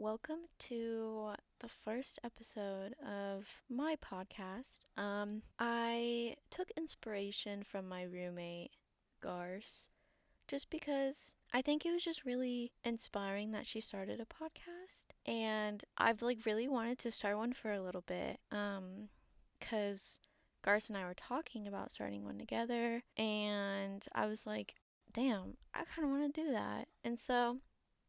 welcome to the first episode of my podcast. Um, I took inspiration from my roommate, Garce, just because I think it was just really inspiring that she started a podcast. And I've like really wanted to start one for a little bit. Um, cause Garce and I were talking about starting one together, and I was like, damn, I kind of want to do that. And so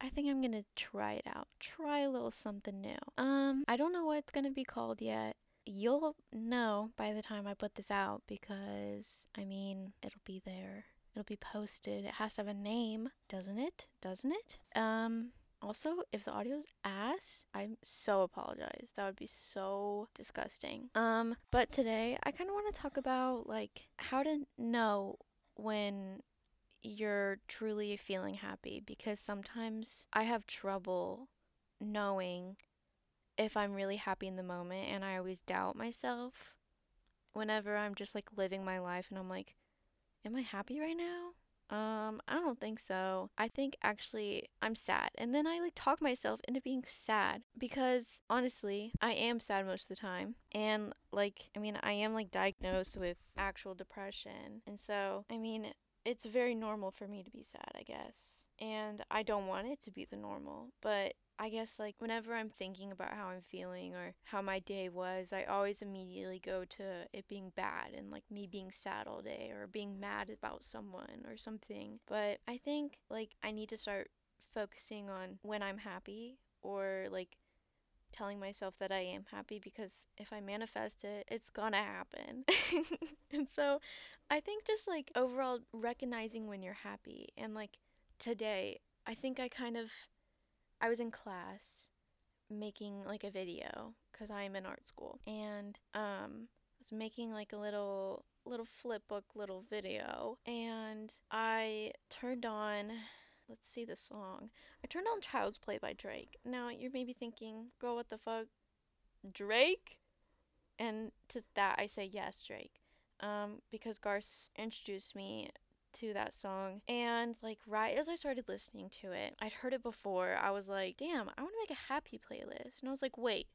I think I'm gonna try it out. Try a little something new. Um, I don't know what it's gonna be called yet. You'll know by the time I put this out because I mean it'll be there. It'll be posted. It has to have a name, doesn't it? Doesn't it? Um, also, if the audio's ass, I'm so apologize. That would be so disgusting. Um, but today I kind of want to talk about like how to know when you're truly feeling happy because sometimes I have trouble knowing if I'm really happy in the moment and I always doubt myself whenever I'm just like living my life and I'm like, am I happy right now? Um, I don't think so. I think actually I'm sad. And then I like talk myself into being sad because honestly, I am sad most of the time. And like, I mean, I am like diagnosed with actual depression. And so, I mean, it's very normal for me to be sad, I guess. And I don't want it to be the normal, but I guess like whenever I'm thinking about how I'm feeling or how my day was, I always immediately go to it being bad and like me being sad all day or being mad about someone or something. But I think like I need to start focusing on when I'm happy or like telling myself that I am happy because if I manifest it, it's gonna happen. and so I think just like overall recognizing when you're happy and like today, I think I kind of I was in class making like a video cuz I am in art school and um I was making like a little little flip book little video and I turned on let's see the song. I turned on Child's Play by Drake. Now you may be thinking, girl, what the fuck? Drake? And to that I say yes, Drake. Um, because Garth introduced me to that song and like right as I started listening to it, I'd heard it before. I was like, damn, I want to make a happy playlist. And I was like, wait,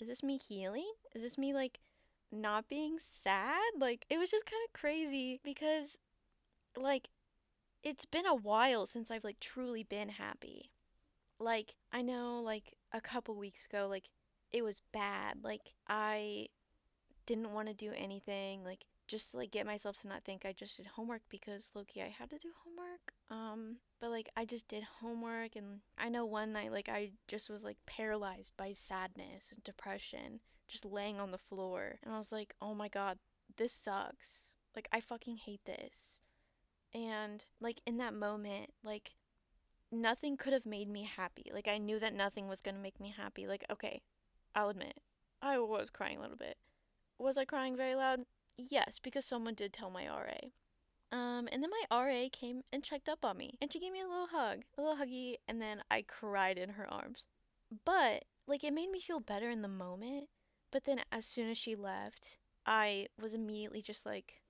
is this me healing? Is this me like not being sad? Like it was just kind of crazy because like it's been a while since I've like truly been happy. Like, I know like a couple weeks ago, like it was bad. Like, I didn't want to do anything. Like, just to, like get myself to not think I just did homework because Loki, I had to do homework. Um, but like I just did homework and I know one night like I just was like paralyzed by sadness and depression, just laying on the floor. And I was like, "Oh my god, this sucks. Like I fucking hate this." And like in that moment, like nothing could have made me happy. Like I knew that nothing was going to make me happy. Like okay, I'll admit, I was crying a little bit. Was I crying very loud? Yes, because someone did tell my RA. Um, and then my RA came and checked up on me, and she gave me a little hug, a little huggy, and then I cried in her arms. But like it made me feel better in the moment. But then as soon as she left, I was immediately just like,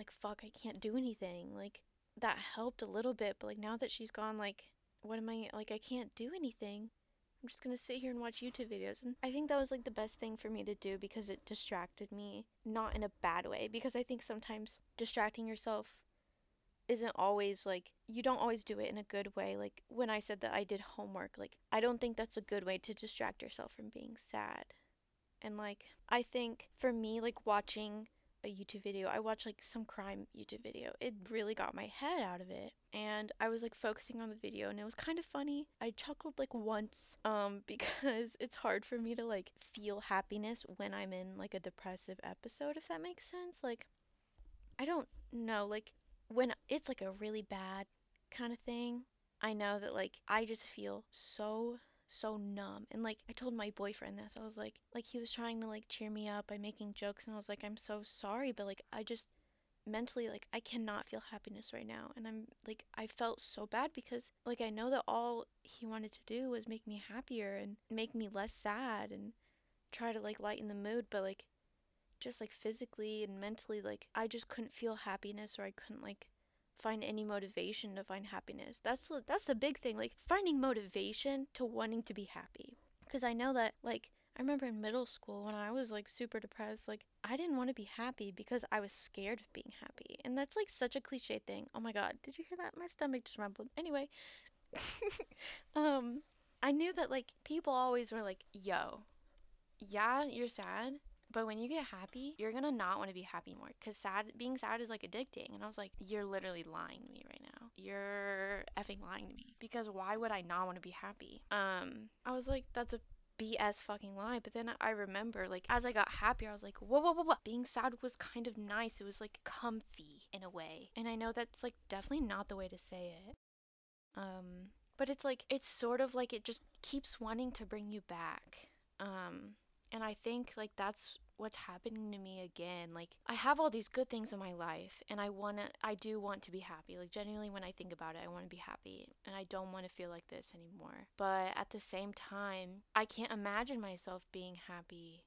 like fuck, I can't do anything. Like that helped a little bit, but like now that she's gone, like what am I like I can't do anything. I'm just gonna sit here and watch YouTube videos. And I think that was like the best thing for me to do because it distracted me, not in a bad way. Because I think sometimes distracting yourself isn't always like, you don't always do it in a good way. Like when I said that I did homework, like, I don't think that's a good way to distract yourself from being sad. And like, I think for me, like watching a YouTube video. I watched like some crime YouTube video. It really got my head out of it. And I was like focusing on the video and it was kind of funny. I chuckled like once um because it's hard for me to like feel happiness when I'm in like a depressive episode if that makes sense. Like I don't know, like when it's like a really bad kind of thing, I know that like I just feel so so numb. And like I told my boyfriend this. I was like like he was trying to like cheer me up by making jokes and I was like I'm so sorry, but like I just mentally like I cannot feel happiness right now. And I'm like I felt so bad because like I know that all he wanted to do was make me happier and make me less sad and try to like lighten the mood, but like just like physically and mentally like I just couldn't feel happiness or I couldn't like find any motivation to find happiness. That's that's the big thing, like finding motivation to wanting to be happy. Because I know that, like, I remember in middle school when I was like super depressed, like I didn't want to be happy because I was scared of being happy. And that's like such a cliche thing. Oh my god, did you hear that? My stomach just rumbled. Anyway, um I knew that like people always were like, "Yo, yeah, you're sad, but when you get happy, you're gonna not want to be happy more because sad being sad is like addicting. And I was like, you're literally lying to me right now. You're effing lying to me because why would I not want to be happy? Um, I was like, that's a BS fucking lie. But then I remember, like, as I got happier, I was like, whoa, whoa, whoa, whoa. Being sad was kind of nice. It was like comfy in a way. And I know that's like definitely not the way to say it. Um, but it's like, it's sort of like it just keeps wanting to bring you back. Um, and I think like that's what's happening to me again. Like I have all these good things in my life and I want to I do want to be happy. Like genuinely when I think about it, I want to be happy and I don't want to feel like this anymore. But at the same time, I can't imagine myself being happy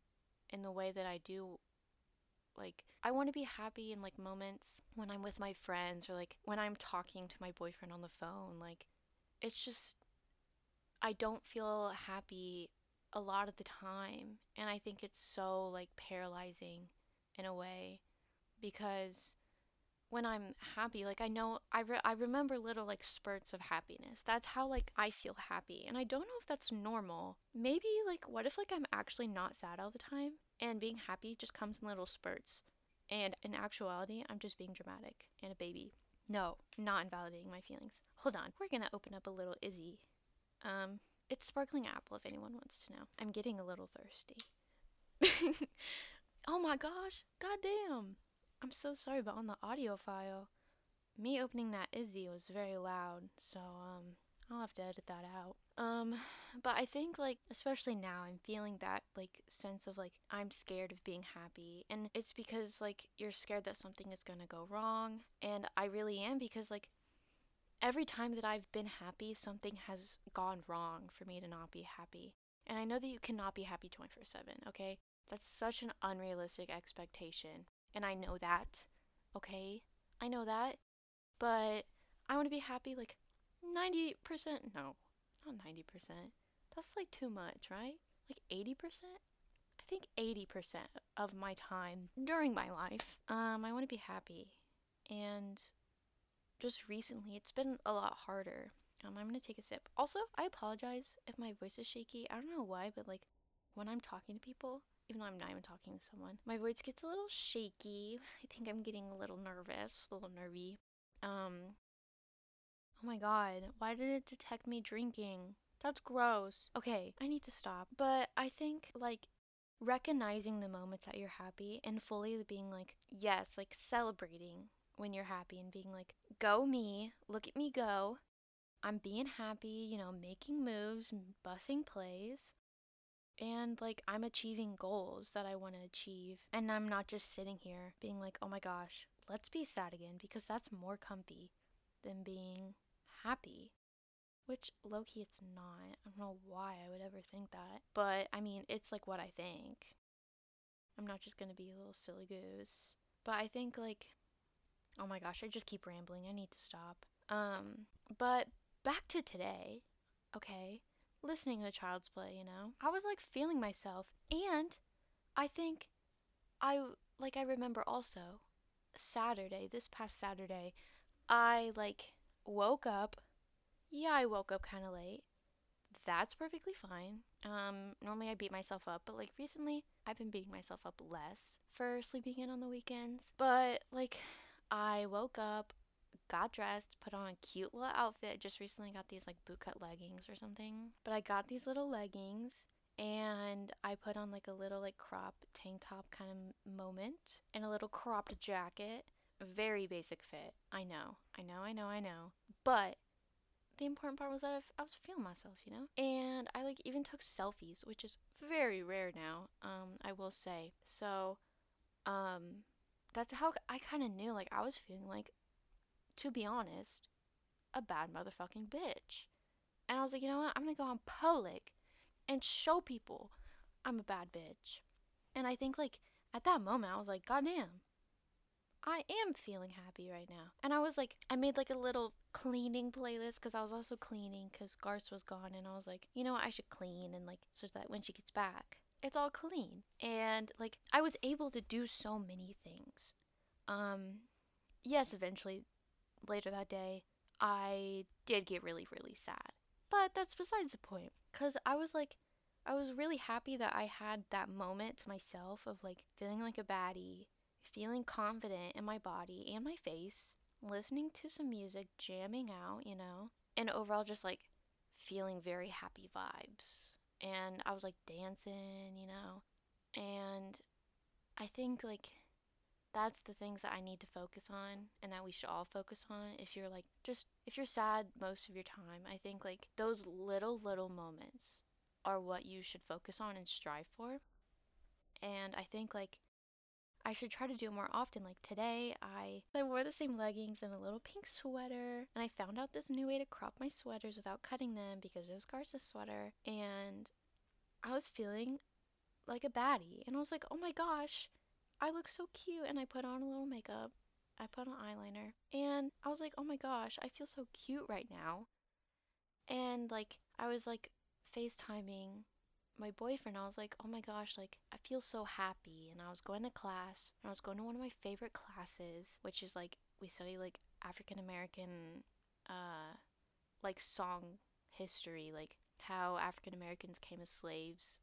in the way that I do like I want to be happy in like moments when I'm with my friends or like when I'm talking to my boyfriend on the phone. Like it's just I don't feel happy a lot of the time. And I think it's so like paralyzing in a way because when I'm happy, like I know I re- I remember little like spurts of happiness. That's how like I feel happy. And I don't know if that's normal. Maybe like what if like I'm actually not sad all the time and being happy just comes in little spurts. And in actuality, I'm just being dramatic and a baby. No, not invalidating my feelings. Hold on. We're going to open up a little Izze. Um it's sparkling apple if anyone wants to know. I'm getting a little thirsty. oh my gosh, goddamn. I'm so sorry, but on the audio file, me opening that Izze was very loud, so um I'll have to edit that out. Um, but I think like especially now I'm feeling that like sense of like I'm scared of being happy and it's because like you're scared that something is going to go wrong and I really am because like every time that I've been happy, something has gone wrong for me to not be happy. And I know that you cannot be happy 24 7, okay? That's such an unrealistic expectation. And I know that, okay? I know that. But I want to be happy like 90%. No, not 90%. That's like too much, right? Like 80%? I think 80% of my time during my life, um, I want to be happy. And just recently it's been a lot harder. Um, I'm gonna take a sip. Also, I apologize if my voice is shaky. I don't know why, but like when I'm talking to people, even though I'm not even talking to someone, my voice gets a little shaky. I think I'm getting a little nervous, a little nervy. Um, oh my god, why did it detect me drinking? That's gross. Okay, I need to stop. But I think like recognizing the moments that you're happy and fully being like, yes, like celebrating when you're happy and being like, go me, look at me go. I'm being happy, you know, making moves, bussing plays. And like, I'm achieving goals that I want to achieve. And I'm not just sitting here being like, oh my gosh, let's be sad again, because that's more comfy than being happy. Which low key, it's not. I don't know why I would ever think that. But I mean, it's like what I think. I'm not just gonna be a little silly goose. But I think like Oh my gosh, I just keep rambling. I need to stop. Um, but back to today, okay? Listening to Child's Play, you know? I was like feeling myself. And I think I, like, I remember also Saturday, this past Saturday, I like woke up. Yeah, I woke up kind of late. That's perfectly fine. Um, normally I beat myself up, but like recently I've been beating myself up less for sleeping in on the weekends. But like I woke up, got dressed, put on a cute little outfit. Just recently got these like bootcut leggings or something. But I got these little leggings and I put on like a little like crop tank top kind of moment and a little cropped jacket. Very basic fit. I know, I know, I know, I know. But the important part was that I was feeling myself, you know? And I like even took selfies, which is very rare now, um, I will say. So, um, that's how I kind of knew like I was feeling like to be honest a bad motherfucking bitch. And I was like, you know what? I'm to go on public and show people I'm a bad bitch. And I think like at that moment I was like, god damn. I am feeling happy right now. And I was like, I made like a little cleaning playlist because I was also cleaning because Garth was gone. And I was like, you know what? I should clean and like, so that when she gets back, it's all clean. And like, I was able to do so many things. Um, yes, eventually later that day, I did get really, really sad. But that's besides the point. Because I was like, I was really happy that I had that moment to myself of like feeling like a baddie, feeling confident in my body and my face, listening to some music, jamming out, you know, and overall just like feeling very happy vibes. And I was like dancing, you know, and I think like that's the things that I need to focus on and that we should all focus on if you're like just if you're sad most of your time. I think like those little little moments are what you should focus on and strive for. And I think like I should try to do it more often. Like today, I I wore the same leggings and a little pink sweater, and I found out this new way to crop my sweaters without cutting them because it was Garza's sweater, and I was feeling like a baddie, and I was like, oh my gosh, I look so cute. And I put on a little makeup, I put on eyeliner, and I was like, oh my gosh, I feel so cute right now. And like, I was like FaceTiming my boyfriend. I was like, oh my gosh, like, I feel so happy. And I was going to class, and I was going to one of my favorite classes, which is like, we study like African American, uh, like song history, like how African Americans came as slaves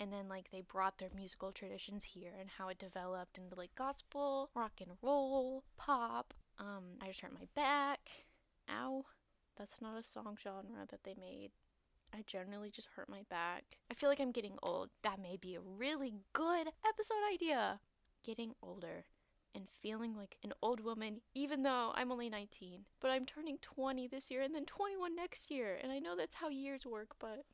and then like they brought their musical traditions here and how it developed into like gospel, rock and roll, pop. Um, I just hurt my back. Ow. That's not a song genre that they made. I generally just hurt my back. I feel like I'm getting old. That may be a really good episode idea. Getting older and feeling like an old woman, even though I'm only 19. But I'm turning 20 this year and then 21 next year. And I know that's how years work, but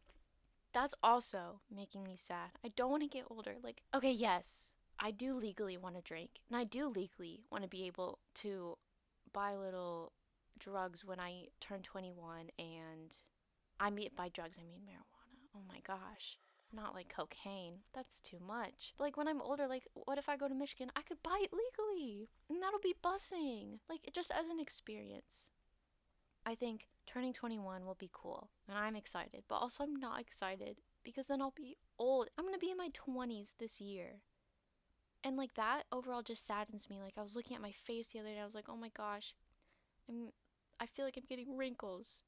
that's also making me sad. I don't want to get older. Like, okay, yes, I do legally want to drink, and I do legally want to be able to buy little drugs when I turn 21 and I mean by drugs I mean marijuana. Oh my gosh. Not like cocaine. That's too much. But like when I'm older, like what if I go to Michigan? I could buy it legally. And that'll be busing. Like just as an experience. I think turning 21 will be cool, and I'm excited, but also I'm not excited because then I'll be old. I'm gonna be in my 20s this year. And like that overall just saddens me. Like I was looking at my face the other day, I was like, oh my gosh, I'm I feel like I'm getting wrinkles.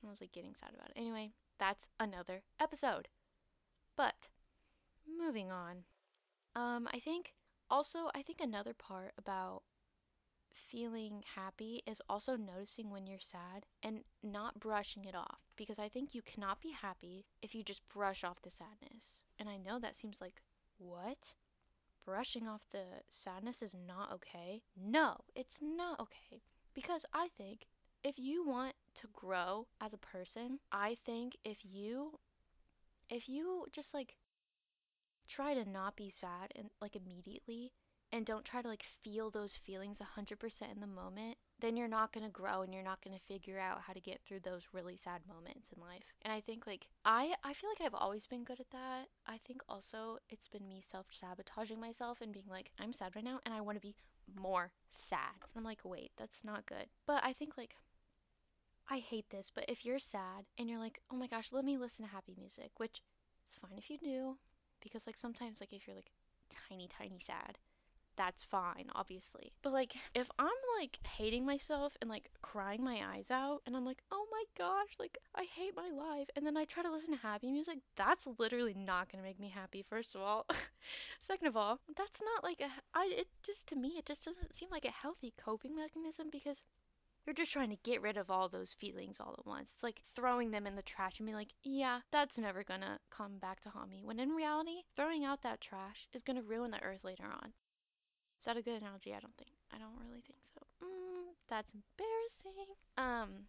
And I was like getting sad about it. Anyway, that's another episode. But moving on. Um, I think also I think another part about feeling happy is also noticing when you're sad and not brushing it off because I think you cannot be happy if you just brush off the sadness. And I know that seems like, what? Brushing off the sadness is not okay? No, it's not okay. Because I think if you want to grow as a person, I think if you if you just like try to not be sad and like immediately and don't try to like feel those feelings 100% in the moment, then you're not going to grow and you're not going to figure out how to get through those really sad moments in life. And I think like I I feel like I've always been good at that. I think also it's been me self-sabotaging myself and being like I'm sad right now and I want to be more sad. I'm like, "Wait, that's not good." But I think like I hate this, but if you're sad and you're like, "Oh my gosh, let me listen to happy music," which it's fine if you do because like sometimes like if you're like tiny tiny sad that's fine, obviously. But like, if I'm like hating myself and like crying my eyes out, and I'm like, oh my gosh, like I hate my life, and then I try to listen to happy music, that's literally not gonna make me happy. First of all, second of all, that's not like a. I it just to me it just doesn't seem like a healthy coping mechanism because you're just trying to get rid of all those feelings all at once. It's like throwing them in the trash and be like, yeah, that's never gonna come back to haunt me. When in reality, throwing out that trash is gonna ruin the earth later on. Is that a good analogy? I don't think. I don't really think so. Mm, that's embarrassing. Um,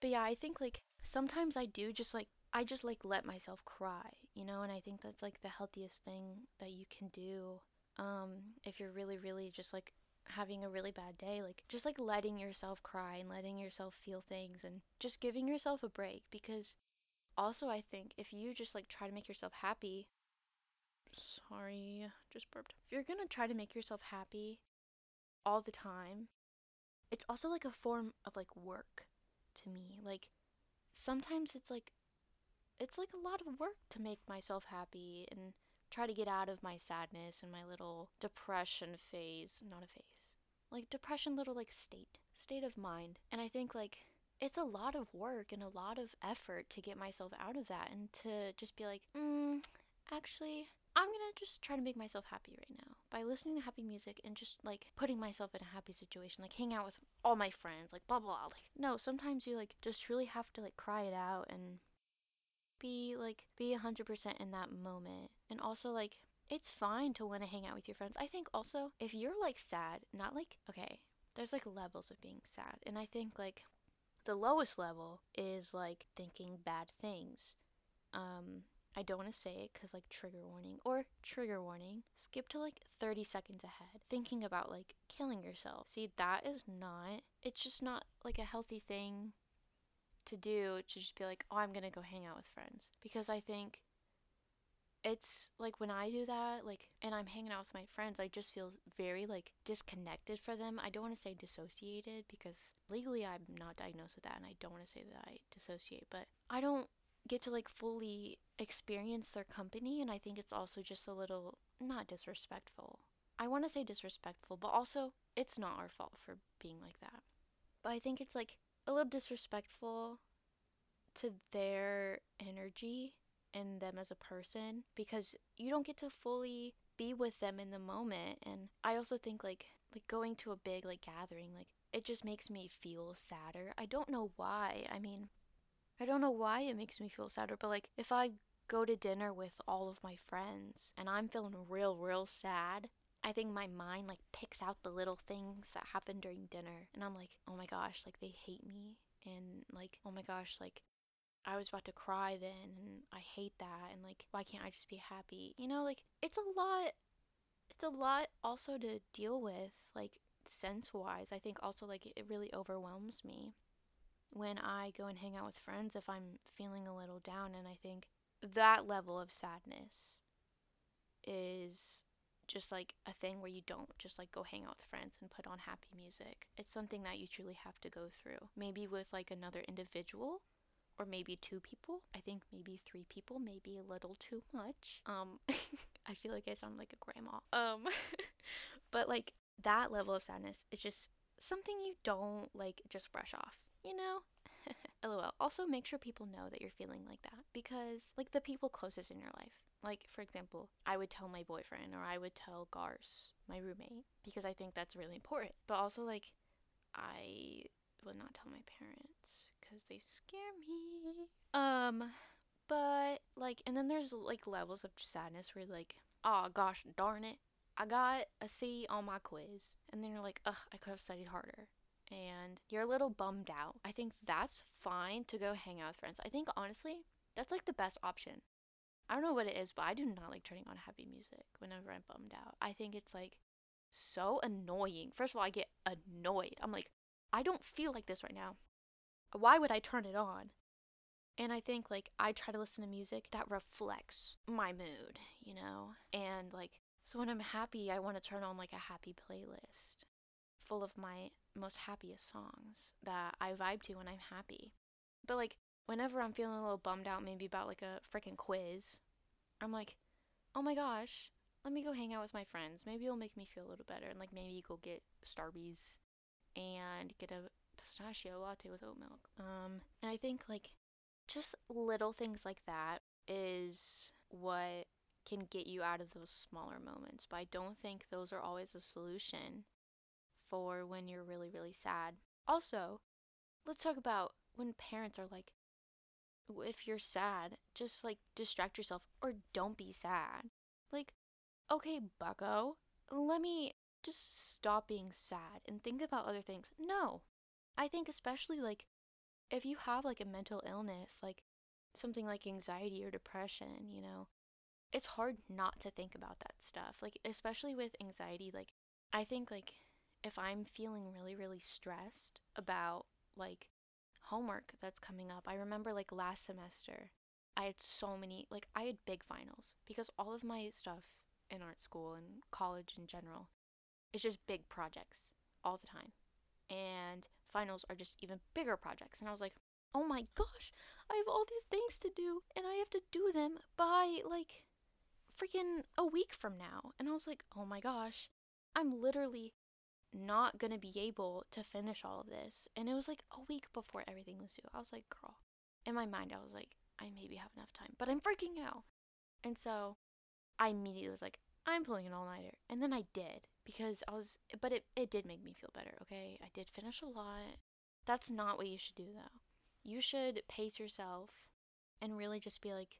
but yeah, I think like sometimes I do just like I just like let myself cry, you know, and I think that's like the healthiest thing that you can do. Um, if you're really, really just like having a really bad day, like just like letting yourself cry and letting yourself feel things and just giving yourself a break because also I think if you just like try to make yourself happy Sorry, just burped. If you're gonna try to make yourself happy all the time, it's also like a form of like work to me. Like sometimes it's like it's like a lot of work to make myself happy and try to get out of my sadness and my little depression phase, not a phase. Like depression little like state, state of mind. And I think like it's a lot of work and a lot of effort to get myself out of that and to just be like, mm, actually, I'm gonna just try to make myself happy right now by listening to happy music and just like putting myself in a happy situation, like hang out with all my friends, like blah blah. Like no, sometimes you like just really have to like cry it out and be like be 100% in that moment. And also like it's fine to want to hang out with your friends. I think also if you're like sad, not like okay, there's like levels of being sad. And I think like the lowest level is like thinking bad things. Um, I don't want to say it because, like, trigger warning or trigger warning. Skip to like 30 seconds ahead, thinking about like killing yourself. See, that is not, it's just not like a healthy thing to do to just be like, oh, I'm gonna go hang out with friends. Because I think it's like when I do that, like, and I'm hanging out with my friends, I just feel very like disconnected for them. I don't want to say dissociated because legally I'm not diagnosed with that, and I don't want to say that I dissociate, but I don't get to like fully experience their company, and I think it's also just a little not disrespectful. I want to say disrespectful, but also it's not our fault for being like that. But I think it's like a little disrespectful to their energy and them as a person because you don't get to fully be with them in the moment. And i also think like like going to a big like gathering like it just makes me feel sadder. I don't know why. I mean i don't know why it makes me feel sadder but like if i go to dinner with all of my friends and i'm feeling real real sad i think my mind like picks out the little things that happen during dinner and i'm like oh my gosh like they hate me and like oh my gosh like I was about to cry then and I hate that and like why can't I just be happy? You know, like it's a lot it's a lot also to deal with like sense wise. I think also like it really overwhelms me when I go and hang out with friends if I'm feeling a little down and I think that level of sadness is just like a thing where you don't just like go hang out with friends and put on happy music. It's something that you truly have to go through. Maybe with like another individual or maybe two people. I think maybe three people, maybe a little too much. Um, I feel like I sound like a grandma. Um, but like that level of sadness is just something you don't like just brush off, you know? LOL. Also, make sure people know that you're feeling like that because, like, the people closest in your life. Like, for example, I would tell my boyfriend or I would tell Gars, my roommate, because I think that's really important. But also, like, I would not tell my parents because they scare me. Um, but like, and then there's like levels of sadness where like, oh gosh, darn it, I got a C on my quiz, and then you're like, ugh, I could have studied harder. And you're a little bummed out. I think that's fine to go hang out with friends. I think honestly, that's like the best option. I don't know what it is, but I do not like turning on happy music whenever I'm bummed out. I think it's like so annoying. First of all, I get annoyed. I'm like, I don't feel like this right now why would I turn it on? And I think like I try to listen to music that reflects my mood, you know? And like so when I'm happy, I want to turn on like a happy playlist full of my most happiest songs that I vibe to when I'm happy. But like whenever I'm feeling a little bummed out maybe about like a freaking quiz, I'm like, "Oh my gosh, let me go hang out with my friends. Maybe it'll make me feel a little better." And like maybe go get Starbucks and get a pistachio latte with oat milk. Um, and I think like just little things like that is what can get you out of those smaller moments. But I don't think those are always a solution for when you're really, really sad. Also, let's talk about when parents are like, if you're sad, just like distract yourself or don't be sad. Like, okay, bucko, let me just stop being sad and think about other things. No, I think especially like if you have like a mental illness, like something like anxiety or depression, you know, it's hard not to think about that stuff. Like especially with anxiety, like I think like if I'm feeling really really stressed about like homework that's coming up. I remember like last semester, I had so many like I had big finals because all of my stuff in art school and college in general it's just big projects all the time. And finals are just even bigger projects. And I was like, oh my gosh, I have all these things to do and I have to do them by like freaking a week from now. And I was like, oh my gosh, I'm literally not gonna be able to finish all of this. And it was like a week before everything was due. I was like, girl, in my mind, I was like, I maybe have enough time, but I'm freaking out. And so I immediately was like, I'm pulling an all nighter. And then I did because I was, but it, it did make me feel better, okay? I did finish a lot. That's not what you should do though. You should pace yourself and really just be like,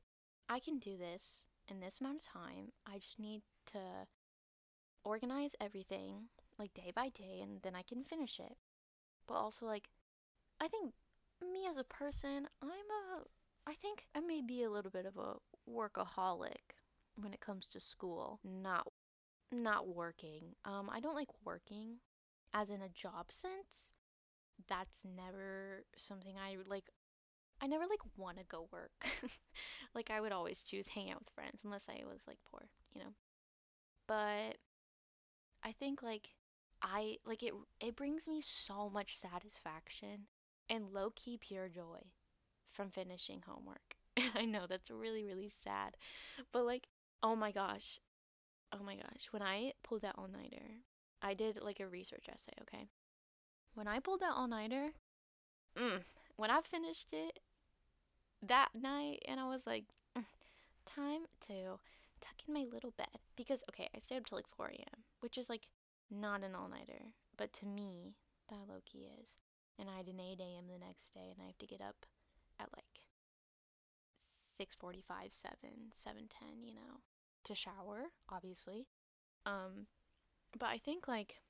I can do this in this amount of time. I just need to organize everything like day by day and then I can finish it. But also like I think me as a person, I'm a I think I may be a little bit of a workaholic when it comes to school, not not working. Um I don't like working as in a job sense. That's never something I like I never like want to go work. like I would always choose hang out with friends unless I was like poor, you know. But I think like I like it it brings me so much satisfaction and low key pure joy from finishing homework. I know that's really really sad. But like oh my gosh. Oh my gosh, when I pulled that all-nighter, I did like a research essay, okay? When I pulled that all-nighter, mm, when I finished it that night and I was like mm, time to tuck in my little bed because okay, I stayed up till like 4 a.m., which is like not an all nighter, but to me, that low key is. And I had an 8 a.m. the next day, and I have to get up at like 6:45, 7, 7:10, you know, to shower, obviously. Um, but I think like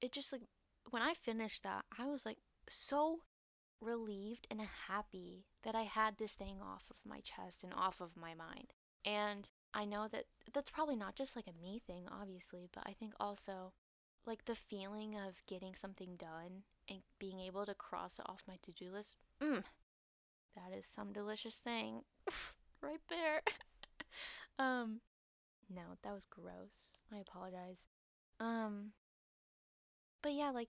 it just like when I finished that, I was like so relieved and happy that I had this thing off of my chest and off of my mind. And I know that that's probably not just like a me thing, obviously, but I think also like the feeling of getting something done and being able to cross it off my to do list. Mm, that is some delicious thing right there. um, no, that was gross. I apologize. Um, but yeah, like,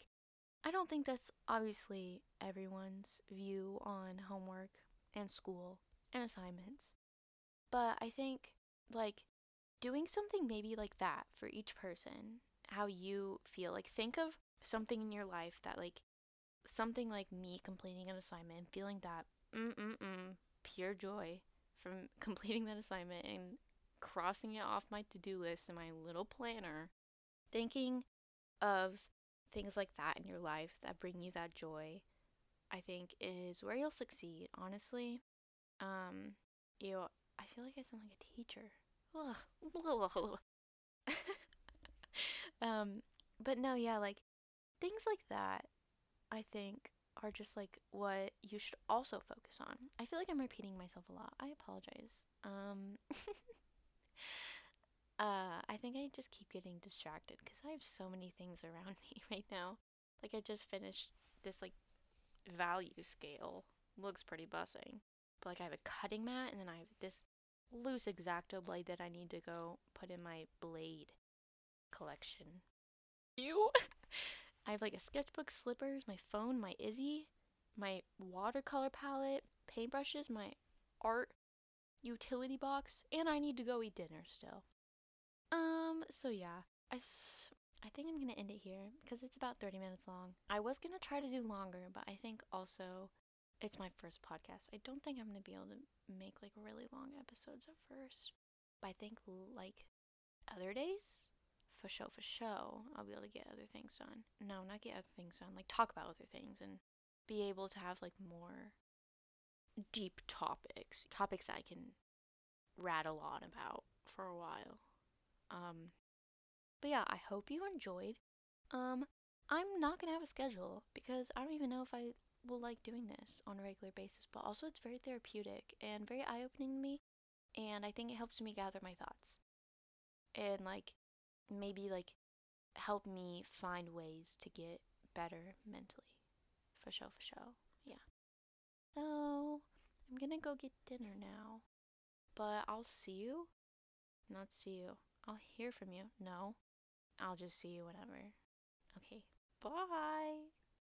I don't think that's obviously everyone's view on homework and school and assignments. But I think, like, doing something maybe like that for each person, how you feel. Like, think of something in your life that, like, something like me completing an assignment, feeling that, mm mm mm, pure joy from completing that assignment and crossing it off my to do list in my little planner. Thinking of things like that in your life that bring you that joy, I think is where you'll succeed, honestly. Um, you I feel like I sound like a teacher. um, but no, yeah, like things like that, I think are just like what you should also focus on. I feel like I'm repeating myself a lot. I apologize. Um, uh, I think I just keep getting distracted because I have so many things around me right now. Like I just finished this like value scale. Looks pretty bussing. But like I have a cutting mat and then I have this loose X-Acto blade that I need to go put in my blade collection. You? I have like a sketchbook, slippers, my phone, my Izze, my watercolor palette, paintbrushes, my art utility box, and I need to go eat dinner still. Um, so yeah, I, s- I think I'm gonna end it here because it's about 30 minutes long. I was gonna try to do longer, but I think also it's my first podcast. I don't think I'm gonna be able to make like really long episodes at first. But I think like other days, for show for show, I'll be able to get other things done. No, not get other things done, like talk about other things and be able to have like more deep topics, topics that I can rattle on about for a while. Um, but yeah, I hope you enjoyed. Um, I'm not gonna have a schedule because I don't even know if I will like doing this on a regular basis, but also it's very therapeutic and very eye opening to me. And I think it helps me gather my thoughts and like maybe like help me find ways to get better mentally. For sure, for sure. Yeah. So I'm gonna go get dinner now. But I'll see you. Not see you. I'll hear from you. No. I'll just see you whenever. Okay, bye.